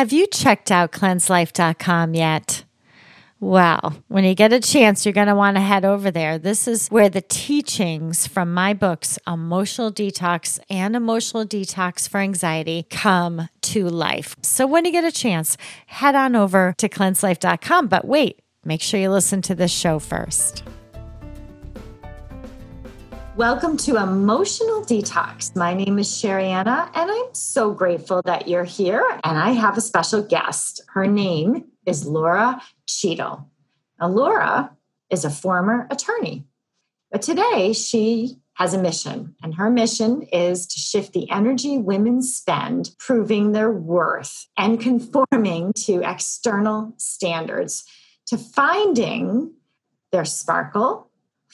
Have you checked out cleanselife.com yet? Well, when you get a chance, you're going to want to head over there. This is where the teachings from my books, Emotional Detox and Emotional Detox for Anxiety, come to life. So when you get a chance, head on over to cleanselife.com. But wait, make sure you listen to this show first. Welcome to Emotional Detox. My name is Sherianna, and I'm so grateful that you're here. And I have a special guest. Her name is Lora Cheadle. Now, Lora is a former attorney, but today she has a mission, and her mission is to shift the energy women spend proving their worth and conforming to external standards to finding their sparkle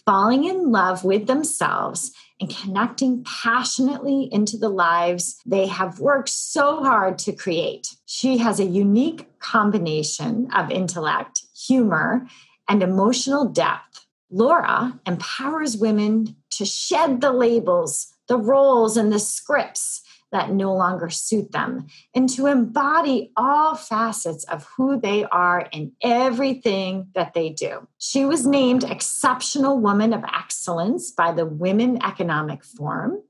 falling in love with themselves and connecting passionately into the lives they have worked so hard to create. She has a unique combination of intellect, humor, and emotional depth. Lora empowers women to shed the labels, the roles, and the scripts that no longer suit them and to embody all facets of who they are in everything that they do. She was named Exceptional Woman of Excellence by the Women Economic Forum.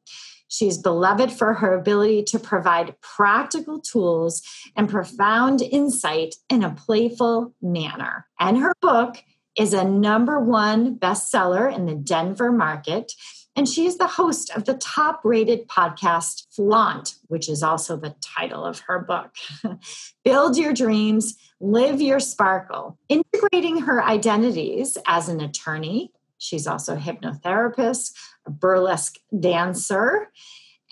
She's beloved for her ability to provide practical tools and profound insight in a playful manner. And her book is a number one bestseller in the Denver market and she is the host of the top rated podcast, Flaunt, which is also the title of her book. Build your dreams, live your sparkle. Integrating her identities as an attorney, she's also a hypnotherapist, a burlesque dancer,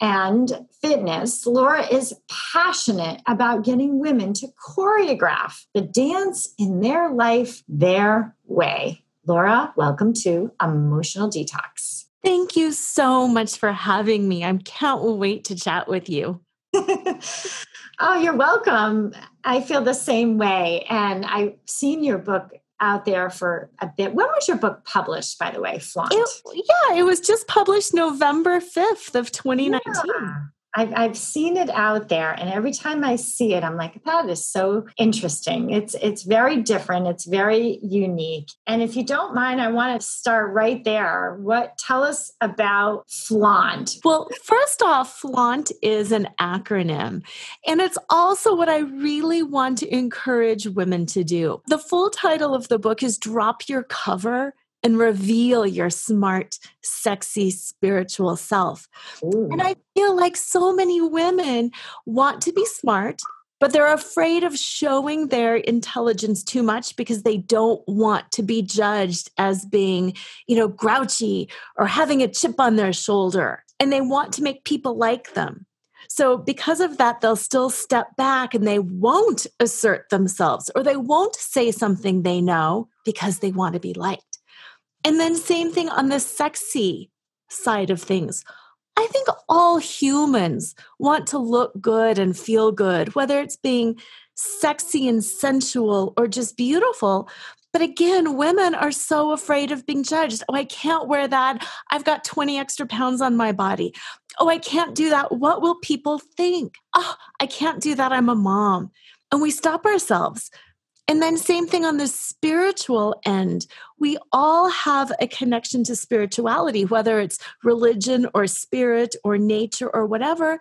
and fitness, Lora is passionate about getting women to choreograph the dance in their life their way. Lora, welcome to Emotional Detox. Thank you so much for having me. I can't wait to chat with you. oh, you're welcome. I feel the same way. And I've seen your book out there for a bit. When was your book published, by the way, Flaunt? It, yeah, it was just published November 5th of 2019. Yeah. I've, I've seen it out there and every time i see it i'm like that is so interesting. It's it's very different. It's very unique. And if you don't mind i want to start right there. What tell us about flaunt well first off flaunt is an acronym and it's also what i really want to encourage women to do. The full title of the book is drop your cover and reveal your smart, sexy, spiritual self. Ooh. And I feel like so many women want to be smart, but they're afraid of showing their intelligence too much because they don't want to be judged as being, you know, grouchy or having a chip on their shoulder. And they want to make people like them. So, because of that, they'll still step back and they won't assert themselves or they won't say something they know because they want to be liked. And then, same thing on the sexy side of things. I think all humans want to look good and feel good, whether it's being sexy and sensual or just beautiful. But again, women are so afraid of being judged. Oh, I can't wear that. I've got 20 extra pounds on my body. Oh, I can't do that. What will people think? Oh, I can't do that. I'm a mom. And we stop ourselves. And then, same thing on the spiritual end. We all have a connection to spirituality, whether it's religion or spirit or nature or whatever.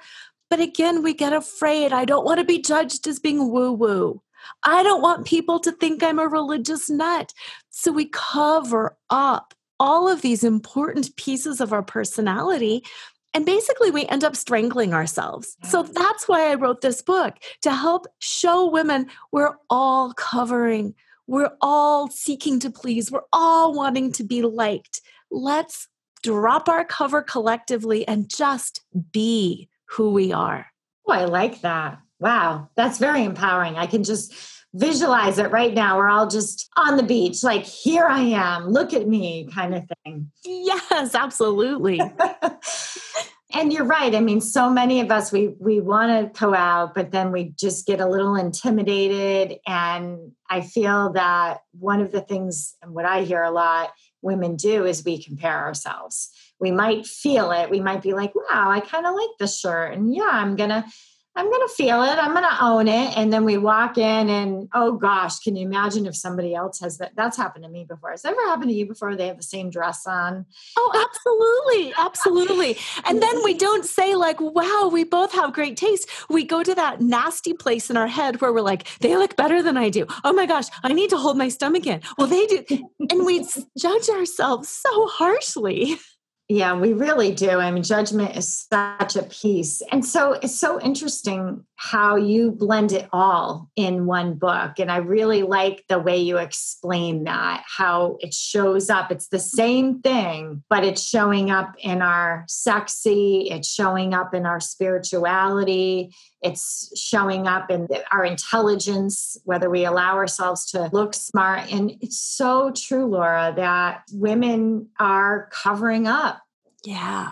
But again, we get afraid. I don't want to be judged as being woo woo. I don't want people to think I'm a religious nut. So we cover up all of these important pieces of our personality and basically, we end up strangling ourselves. So mm. that's why I wrote this book to help show women we're all covering, we're all seeking to please, we're all wanting to be liked. Let's drop our cover collectively and just be who we are. Oh, I like that. Wow, that's very empowering. I can just visualize it right now. We're all just on the beach, like, here I am, look at me, kind of thing. Yes, absolutely. and you're right. I mean, so many of us we we want to go out, but then we just get a little intimidated. And I feel that one of the things, and what I hear a lot women do is we compare ourselves. We might feel it. We might be like, wow, I kind of like this shirt. And yeah, I'm gonna I'm going to feel it. I'm going to own it. And then we walk in, and oh gosh, can you imagine if somebody else has that? That's happened to me before. Has ever happened to you before? They have the same dress on. Oh, absolutely. Absolutely. And then we don't say, like, wow, we both have great taste. We go to that nasty place in our head where we're like, they look better than I do. Oh my gosh, I need to hold my stomach in. Well, they do. And we judge ourselves so harshly. Yeah, we really do. I mean, judgment is such a piece. And so it's so interesting how you blend it all in one book. And I really like the way you explain that, how it shows up. It's the same thing, but it's showing up in our sexy, it's showing up in our spirituality, it's showing up in our intelligence, whether we allow ourselves to look smart. And it's so true, Lora, that women are covering up. Yeah.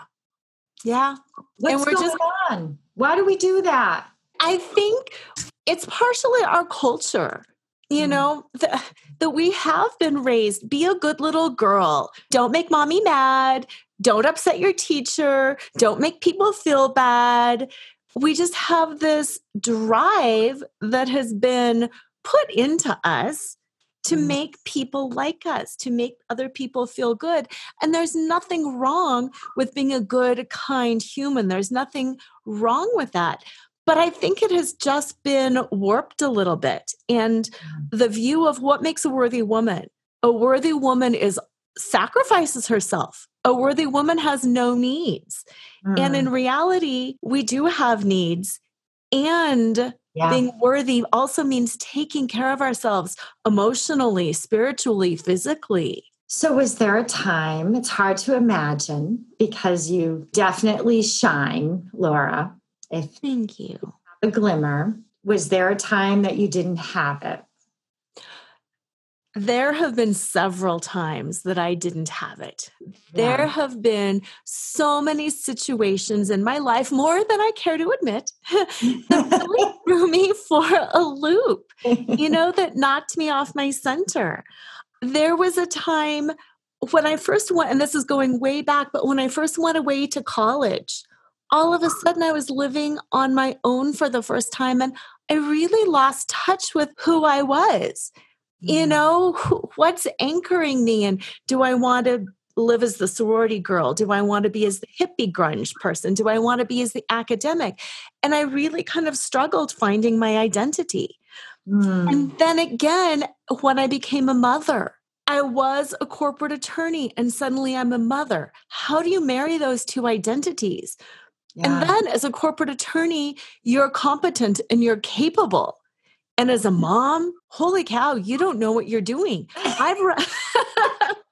Yeah. What's and we're going just, on? Why do we do that? I think it's partially our culture. You mm. know, the, that we have been raised be a good little girl. Don't make mommy mad. Don't upset your teacher. Don't make people feel bad we just have this drive that has been put into us to mm. make people like us, to make other people feel good. And there's nothing wrong with being a good, kind human. There's nothing wrong with that. But I think it has just been warped a little bit. And mm. the view of what makes a worthy woman a worthy woman is sacrifices herself a worthy woman has no needs. Mm. And in reality, we do have needs. And yeah. being worthy also means taking care of ourselves emotionally, spiritually, physically. So, was there a time, it's hard to imagine because you definitely shine, Lora. If Thank you. A glimmer. Was there a time that you didn't have it? There have been several times that I didn't have it. There have been so many situations in my life, more than I care to admit, that really threw me for a loop, you know, that knocked me off my center. There was a time when I first went, and this is going way back, but when I first went away to college, all of a sudden I was living on my own for the first time and I really lost touch with who I was you know what's anchoring me and do i want to live as the sorority girl do i want to be as the hippie grunge person do i want to be as the academic and i really kind of struggled finding my identity mm. and then again when i became a mother I was a corporate attorney and suddenly I'm a mother. How do you marry those two identities? Yeah. And then as a corporate attorney, you're competent and you're capable. And as a mom, holy cow, you don't know what you're doing. I've read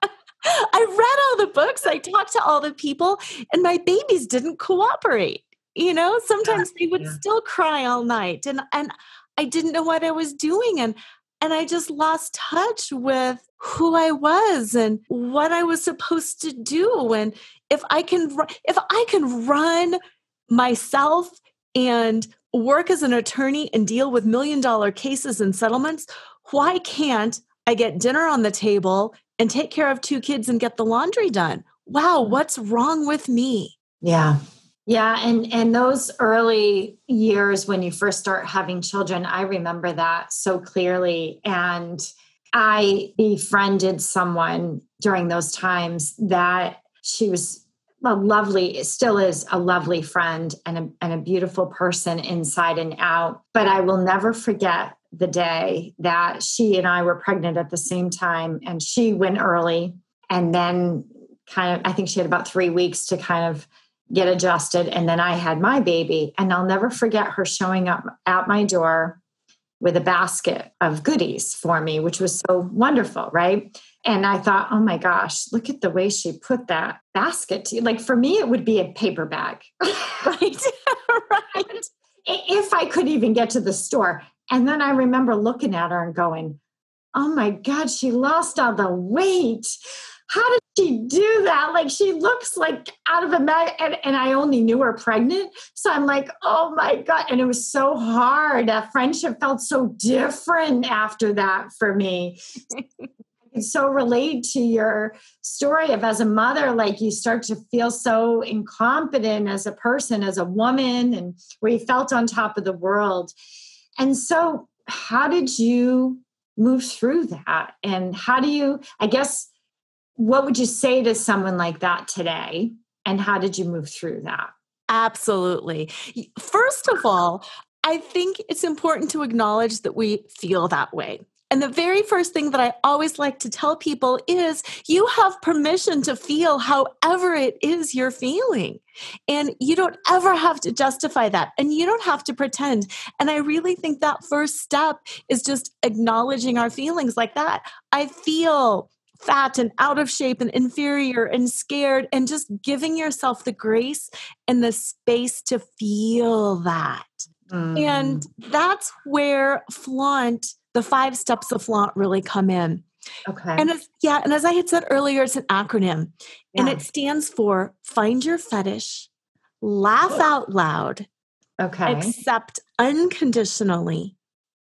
I read all the books, I talked to all the people, and my babies didn't cooperate. You know, sometimes they would yeah. still cry all night. And and I didn't know what I was doing. And and I just lost touch with who I was and what I was supposed to do. And if I can if I can run myself and work as an attorney and deal with million dollar cases and settlements, why can't I get dinner on the table and take care of two kids and get the laundry done? Wow, mm. what's wrong with me? Yeah. Yeah, and and those early years when you first start having children, I remember that so clearly and I befriended someone during those times that she was a lovely, still is a lovely friend and a, and a beautiful person inside and out. But I will never forget the day that she and I were pregnant at the same time, and she went early, and then kind of, I think she had about three weeks to kind of get adjusted. And then I had my baby, and I'll never forget her showing up at my door with a basket of goodies for me, which was so wonderful, right? And I thought, oh my gosh, look at the way she put that basket to you. Like for me, it would be a paper bag. right. right. If I could even get to the store. And then I remember looking at her and going, oh my God, she lost all the weight. How did she do that? Like she looks like out of a mag, and, and I only knew her pregnant. So I'm like, oh my God. And it was so hard. That friendship felt so different after that for me. so relate to your story of as a mother, like you start to feel so incompetent as a person, as a woman, and where you felt on top of the world. And so, how did you move through that? And how do you, I guess, what would you say to someone like that today? And how did you move through that? Absolutely. First of all, I think it's important to acknowledge that we feel that way. And the very first thing that I always like to tell people is you have permission to feel however it is you're feeling. And you don't ever have to justify that. And you don't have to pretend. And I really think that first step is just acknowledging our feelings like that. I feel fat and out of shape and inferior and scared, and just giving yourself the grace and the space to feel that. Mm. And that's where flaunt the five steps of flaunt really come in. Okay. And as, yeah, and as I had said earlier, it's an acronym yeah. and it stands for find your fetish, laugh out loud, okay. accept unconditionally,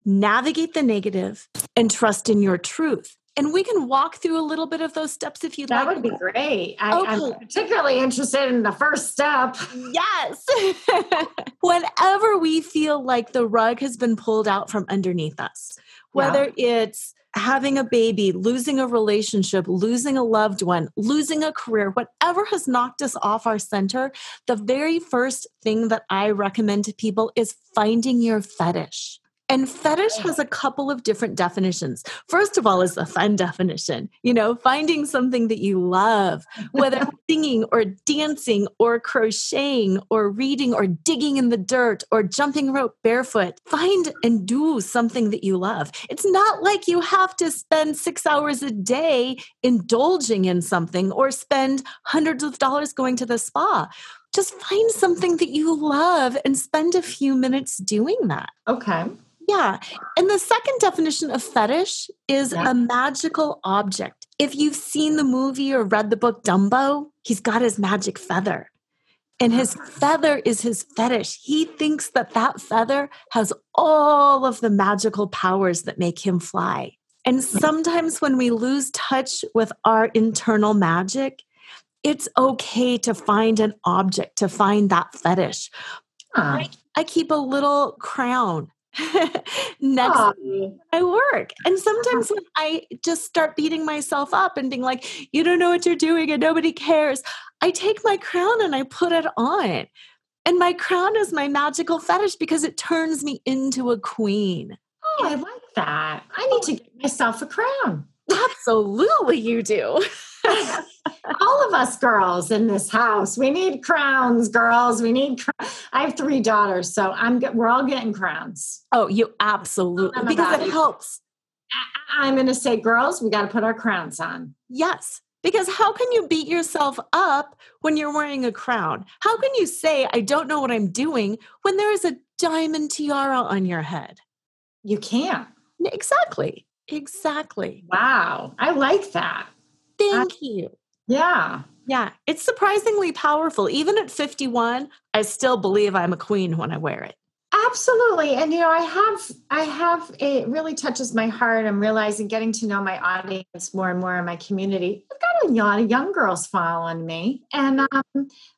navigate the negative, and trust in your truth. And we can walk through a little bit of those steps if you'd that like. That would be great. I, okay. I'm particularly interested in the first step. Yes. Whenever we feel like the rug has been pulled out from underneath us, whether yeah. it's having a baby, losing a relationship, losing a loved one, losing a career, whatever has knocked us off our center, the very first thing that I recommend to people is finding your fetish. And fetish has a couple of different definitions. First of all, is the fun definition, you know, finding something that you love, whether singing or dancing or crocheting or reading or digging in the dirt or jumping rope barefoot. Find and do something that you love. It's not like you have to spend six hours a day indulging in something or spend hundreds of dollars going to the spa just find something that you love and spend a few minutes doing that. Okay. Yeah. And the second definition of fetish is yeah. a magical object. If you've seen the movie or read the book Dumbo, he's got his magic feather. And his ah. feather is his fetish. He thinks that that feather has all of the magical powers that make him fly. And hmm. sometimes when we lose touch with our internal magic, it's okay to find an object, to find that fetish. Huh. I, I keep a little crown next ah. I work. And sometimes when I just start beating myself up and being like, you don't know what you're doing and nobody cares, I take my crown and I put it on. And my crown is my magical fetish because it turns me into a queen. Oh, I like that. I need oh, to get myself a crown. Absolutely, you do. all of us girls in this house. We need crowns girls. We need cr- i have three daughters so i'm we're all getting crowns. Oh you absolutely because it, it. helps. I, i'm going to say girls we got to put our crowns on. Yes because how can you beat yourself up when you're wearing a crown? How can you say i don't know what i'm doing when there is a diamond tiara on your head? You can't. Exactly exactly. Wow i like that. Thank you. Yeah. Yeah. It's surprisingly powerful. Even at 51, I still believe I'm a queen when I wear it. Absolutely. And you know, I have I have it really touches my heart. I'm realizing getting to know my audience more and more in my community. I've got a lot of young girls following me. And um,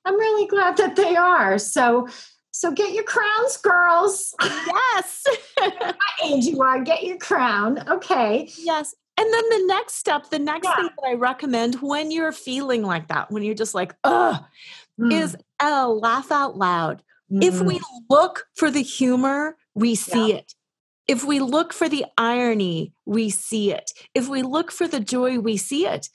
I'm really glad that they are. So so get your crowns, girls. Yes. what age you are, get your crown. Okay. Yes. And then the next step, the next yeah. thing that I recommend when you're feeling like that, when you're just like, ugh, mm. is uh, laugh out loud. Mm. If we look for the humor, we see yeah. it. If we look for the irony, we see it. If we look for the joy, we see it.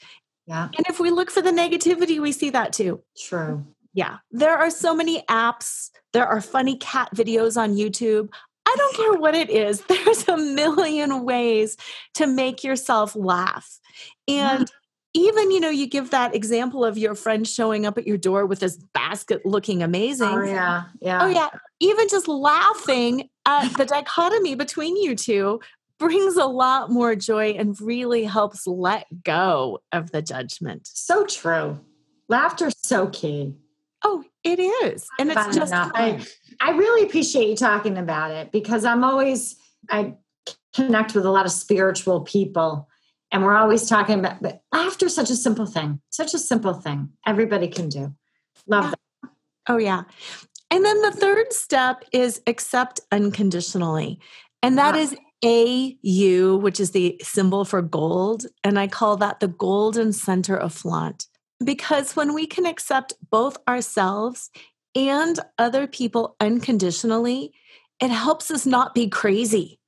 Yeah. And if we look for the negativity, we see that too. True. Yeah. There are so many apps. There are funny cat videos on YouTube. I don't care what it is. There's a million ways to make yourself laugh. And mm. even, you know, you give that example of your friend showing up at your door with this basket looking oh, amazing. Oh, yeah. Yeah. Oh, yeah. Even just laughing at the dichotomy between you two brings a lot more joy and really helps let go of the judgment. So true. Laughter so key. Oh, it is. And it's just I, I really appreciate you talking about it because I'm always I connect with a lot of spiritual people And we're always talking about, but laughter such a simple thing, such a simple thing. Everybody can do. Love Yeah. that. Oh, yeah. And then the third step is accept unconditionally. And that Ah. is AU, which is the symbol for gold. And I call that the golden center of flaunt. Because when we can accept both ourselves and other people unconditionally, it helps us not be crazy.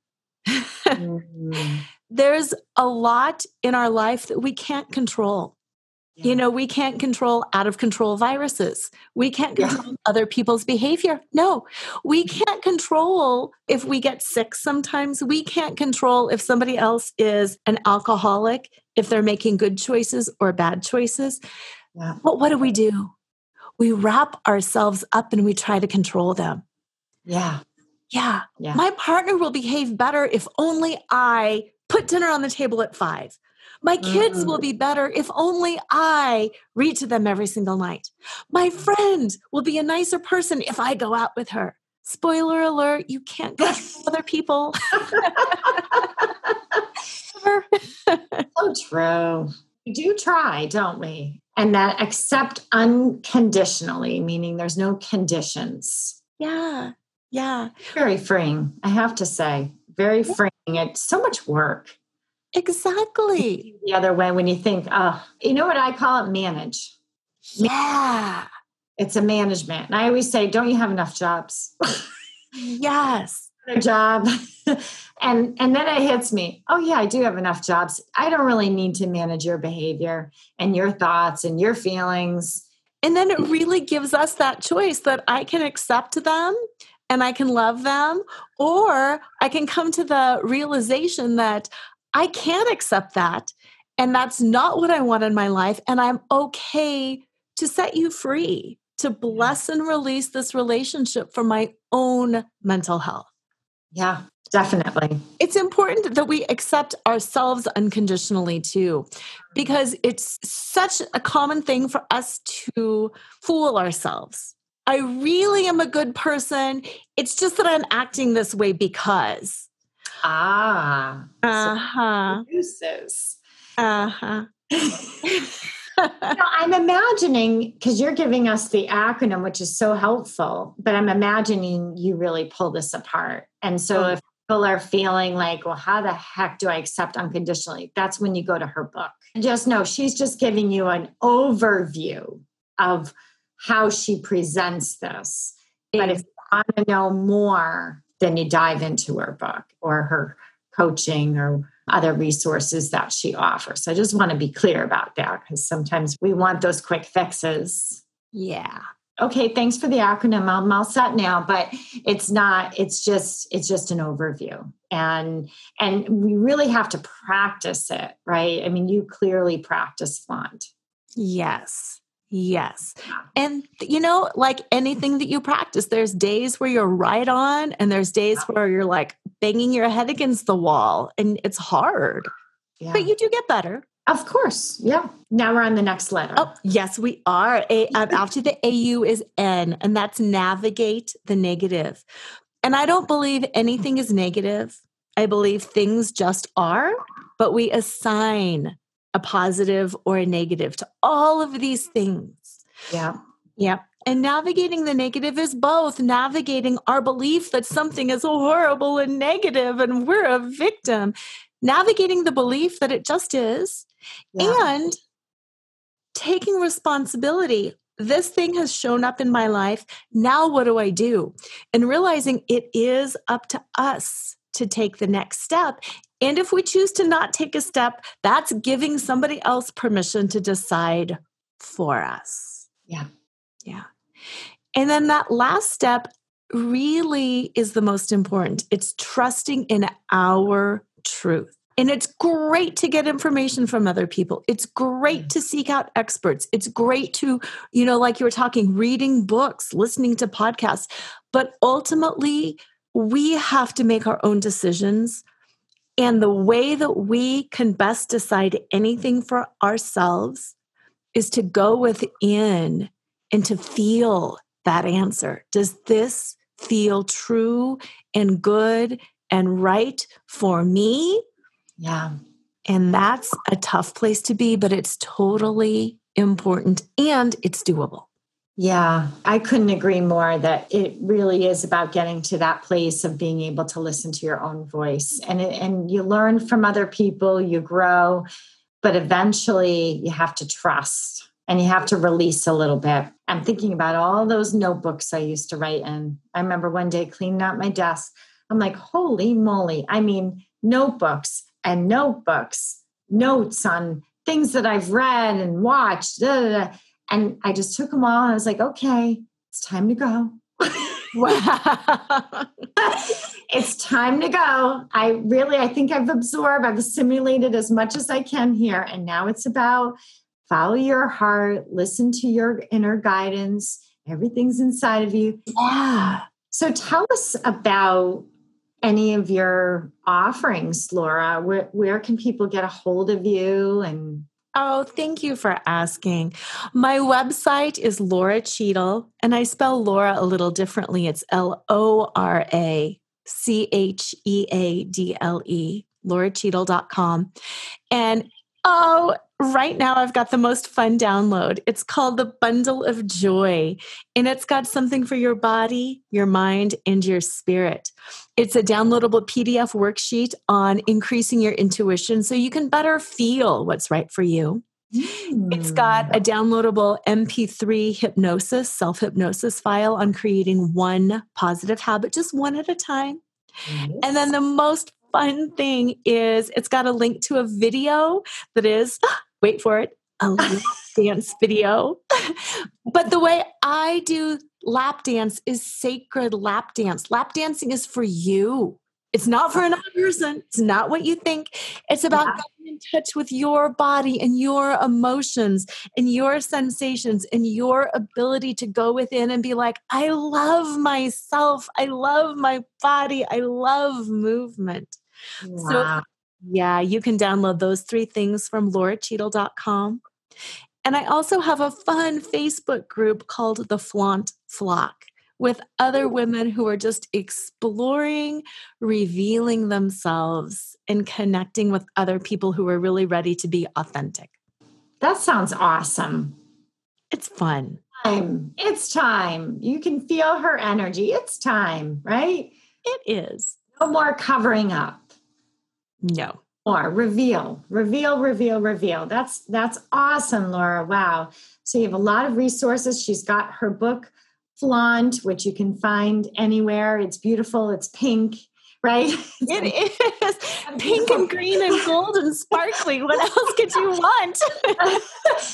Mm, There's a lot in our life that we can't control. yeah. You know, we can't control out of control viruses. We can't Yeah. control other people's behavior. No, we can't control if we get sick sometimes. We can't control if somebody else is an alcoholic, if they're making good choices or bad choices. Yeah. But what do we do? We wrap ourselves up and we try to control them. Yeah. Yeah, Yeah. my partner will behave better if only I put dinner on the table at five. My kids will Mm. be better if only I read to them every single night. My friend will be a nicer person if I go out with her. Spoiler alert, you can't go with other people. So true. We do try, don't we? And that accept unconditionally, meaning there's no conditions. yeah, yeah, Very freeing, I have to say. Very freeing. It's so much work. exactly. The other way, when you think, oh, you know what I call it? Manage. Yeah, It's a management. And I always say, don't you have enough jobs? yes. A job. and and then it hits me. Oh yeah, I do have enough jobs. I don't really need to manage your behavior and your thoughts and your feelings. And then it really gives us that choice that I can accept them and I can love them, or I can come to the realization that I can't accept that. And that's not what I want in my life. And I'm okay to set you free, to bless and release this relationship for my own mental health. Yeah, definitely. It's important that we accept ourselves unconditionally too, because it's such a common thing for us to fool ourselves. I really am a good person. It's just that I'm acting this way because. Ah. Uh huh. Uh huh. Now, I'm imagining because you're giving us the acronym, which is so helpful, but I'm imagining you really pull this apart. And so Oh. if people are feeling like, well, how the heck do I accept unconditionally? That's when you go to her book. Just know she's just giving you an overview of how she presents this. But if you want to know more, then you dive into her book or her coaching or other resources that she offers. I just want to be clear about that because sometimes we want those quick fixes. yeah. Okay, thanks for the acronym. I'm all set now, but it's not, it's just, it's just an overview. And and we really have to practice it, right? I mean, you clearly practice flaunt. Yes. Yes. And, you know, like anything that you practice, there's days where you're right on, and there's days where you're like banging your head against the wall, and it's hard, Yeah. but you do get better. of course. Yeah. Now we're on the next letter. Oh, yes, we are. A, um, after the AU is N, and that's navigate the negative. And I don't believe anything is negative. I believe things just are, but we assign a positive or a negative to all of these things. Yeah. Yeah. And navigating the negative is both navigating our belief that something is horrible and negative and we're a victim, navigating the belief that it just is, Yeah. and taking responsibility. This thing has shown up in my life. Now, what do I do? And realizing it is up to us to take the next step. And if we choose to not take a step, that's giving somebody else permission to decide for us. Yeah. Yeah. And then that last step really is the most important. It's trusting in our truth. And it's great to get information from other people. It's great mm. to seek out experts. It's great to, you know, like you were talking, reading books, listening to podcasts. But ultimately, we have to make our own decisions. And the way that we can best decide anything for ourselves is to go within and to feel that answer. Does this feel true and good and right for me? Yeah. And that's a tough place to be, but it's totally important and it's doable. Yeah, I couldn't agree more that it really is about getting to that place of being able to listen to your own voice. And it, and you learn from other people, you grow, but eventually you have to trust and you have to release a little bit. I'm thinking about all those notebooks I used to write in. I remember one day cleaning out my desk. I'm like, holy moly. I mean, notebooks and notebooks, notes on things that I've read and watched. Da, da, da. And I just took them all and I was like, okay, it's time to go. wow. it's time to go. I really, I think I've absorbed, I've assimilated as much as I can here. And now it's about follow your heart, listen to your inner guidance. Everything's inside of you. Yeah. So tell us about any of your offerings, Lora. Where, where can people get a hold of you and Oh, thank you for asking. My website is Lora Cheadle, and I spell Lora a little differently. It's L O R A C H E A D L E, loracheadle.com. And oh, right now I've got the most fun download. It's called the Bundle of Joy, and it's got something for your body, your mind, and your spirit. It's a downloadable PDF worksheet on increasing your intuition so you can better feel what's right for you. Mm. It's got a hmm. downloadable MP3 hypnosis, self hypnosis file on creating one positive habit, just one at a time. Yes. And then the most fun thing is it's got a link to a video that is wait for it, a dance video. but the way I do lap dance is sacred lap dance. Lap dancing is for you. It's not for another person. It's not what you think. It's about yeah. getting in touch with your body and your emotions and your sensations and your ability to go within and be like, I love myself. I love my body. I love movement. Wow. So yeah, you can download those three things from loracheadle.com. And I also have a fun Facebook group called the Flaunt Flock with other women who are just exploring, revealing themselves, and connecting with other people who are really ready to be authentic. That sounds awesome. It's fun. Time. It's time. You can feel her energy. It's time, right? It is. No more covering up. No. More reveal, reveal, reveal, reveal. That's that's awesome, Lora. Wow. So you have a lot of resources. She's got her book Flaunt, which you can find anywhere. It's beautiful. It's pink, right? It is pink and green and gold and sparkly. What else could you want?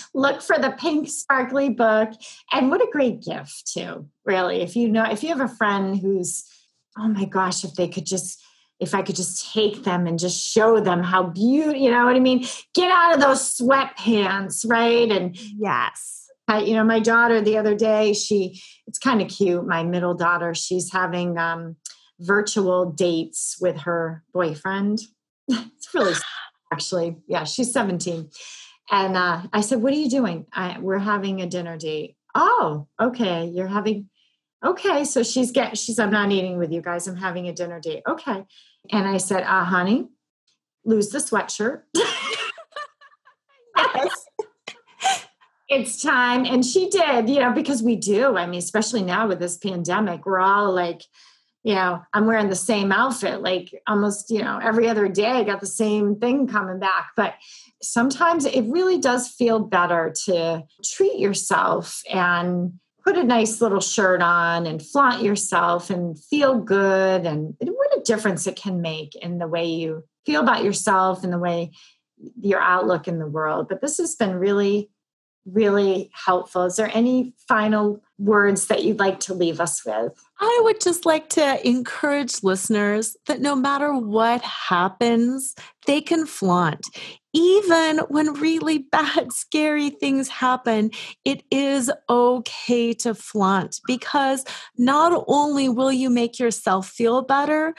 Look for the pink sparkly book. And what a great gift, too, really. If you know, if you have a friend who's, oh my gosh, if they could just if I could just take them and just show them how beautiful, you know what I mean? Get out of those sweatpants, right? And yes. I, you know, my daughter the other day, she, it's kind of cute. My middle daughter, she's having um, virtual dates with her boyfriend. it's really, actually, yeah, she's 17. And uh, I said, What are you doing? I, we're having a dinner date. Oh, okay. You're having, okay. So she's get, she's, I'm not eating with you guys. I'm having a dinner date. Okay. And I said, Ah, honey, lose the sweatshirt. yes. it's time. And she did, you know, because we do. I mean, especially now with this pandemic, we're all like, you know, I'm wearing the same outfit like almost, you know, every other day. I got the same thing coming back. But sometimes it really does feel better to treat yourself and put a nice little shirt on and flaunt yourself and feel good and what a difference it can make in the way you feel about yourself and the way your outlook in the world. But this has been really really helpful. Is there any final words that you'd like to leave us with? I would just like to encourage listeners that no matter what happens, they can flaunt. Even when really bad, scary things happen, it is okay to flaunt because not only will you make yourself feel better,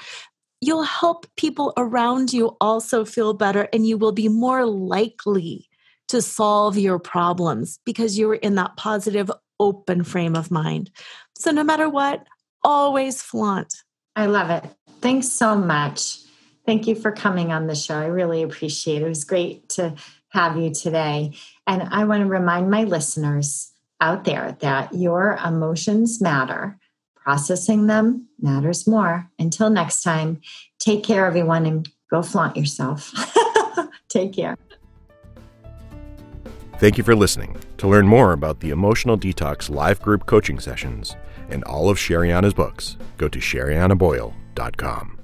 you'll help people around you also feel better and you will be more likely to solve your problems because you're in that positive, open frame of mind. So, no matter what, always flaunt. I love it. Thanks so much. Thank you for coming on the show. I really appreciate it. It was great to have you today. And I want to remind my listeners out there that your emotions matter. Processing them matters more. Until next time, take care, everyone, and go flaunt yourself. take care. Thank you for listening. To learn more about the Emotional Detox live group coaching sessions and all of Sherianna's books, go to sheriannaboyle.com.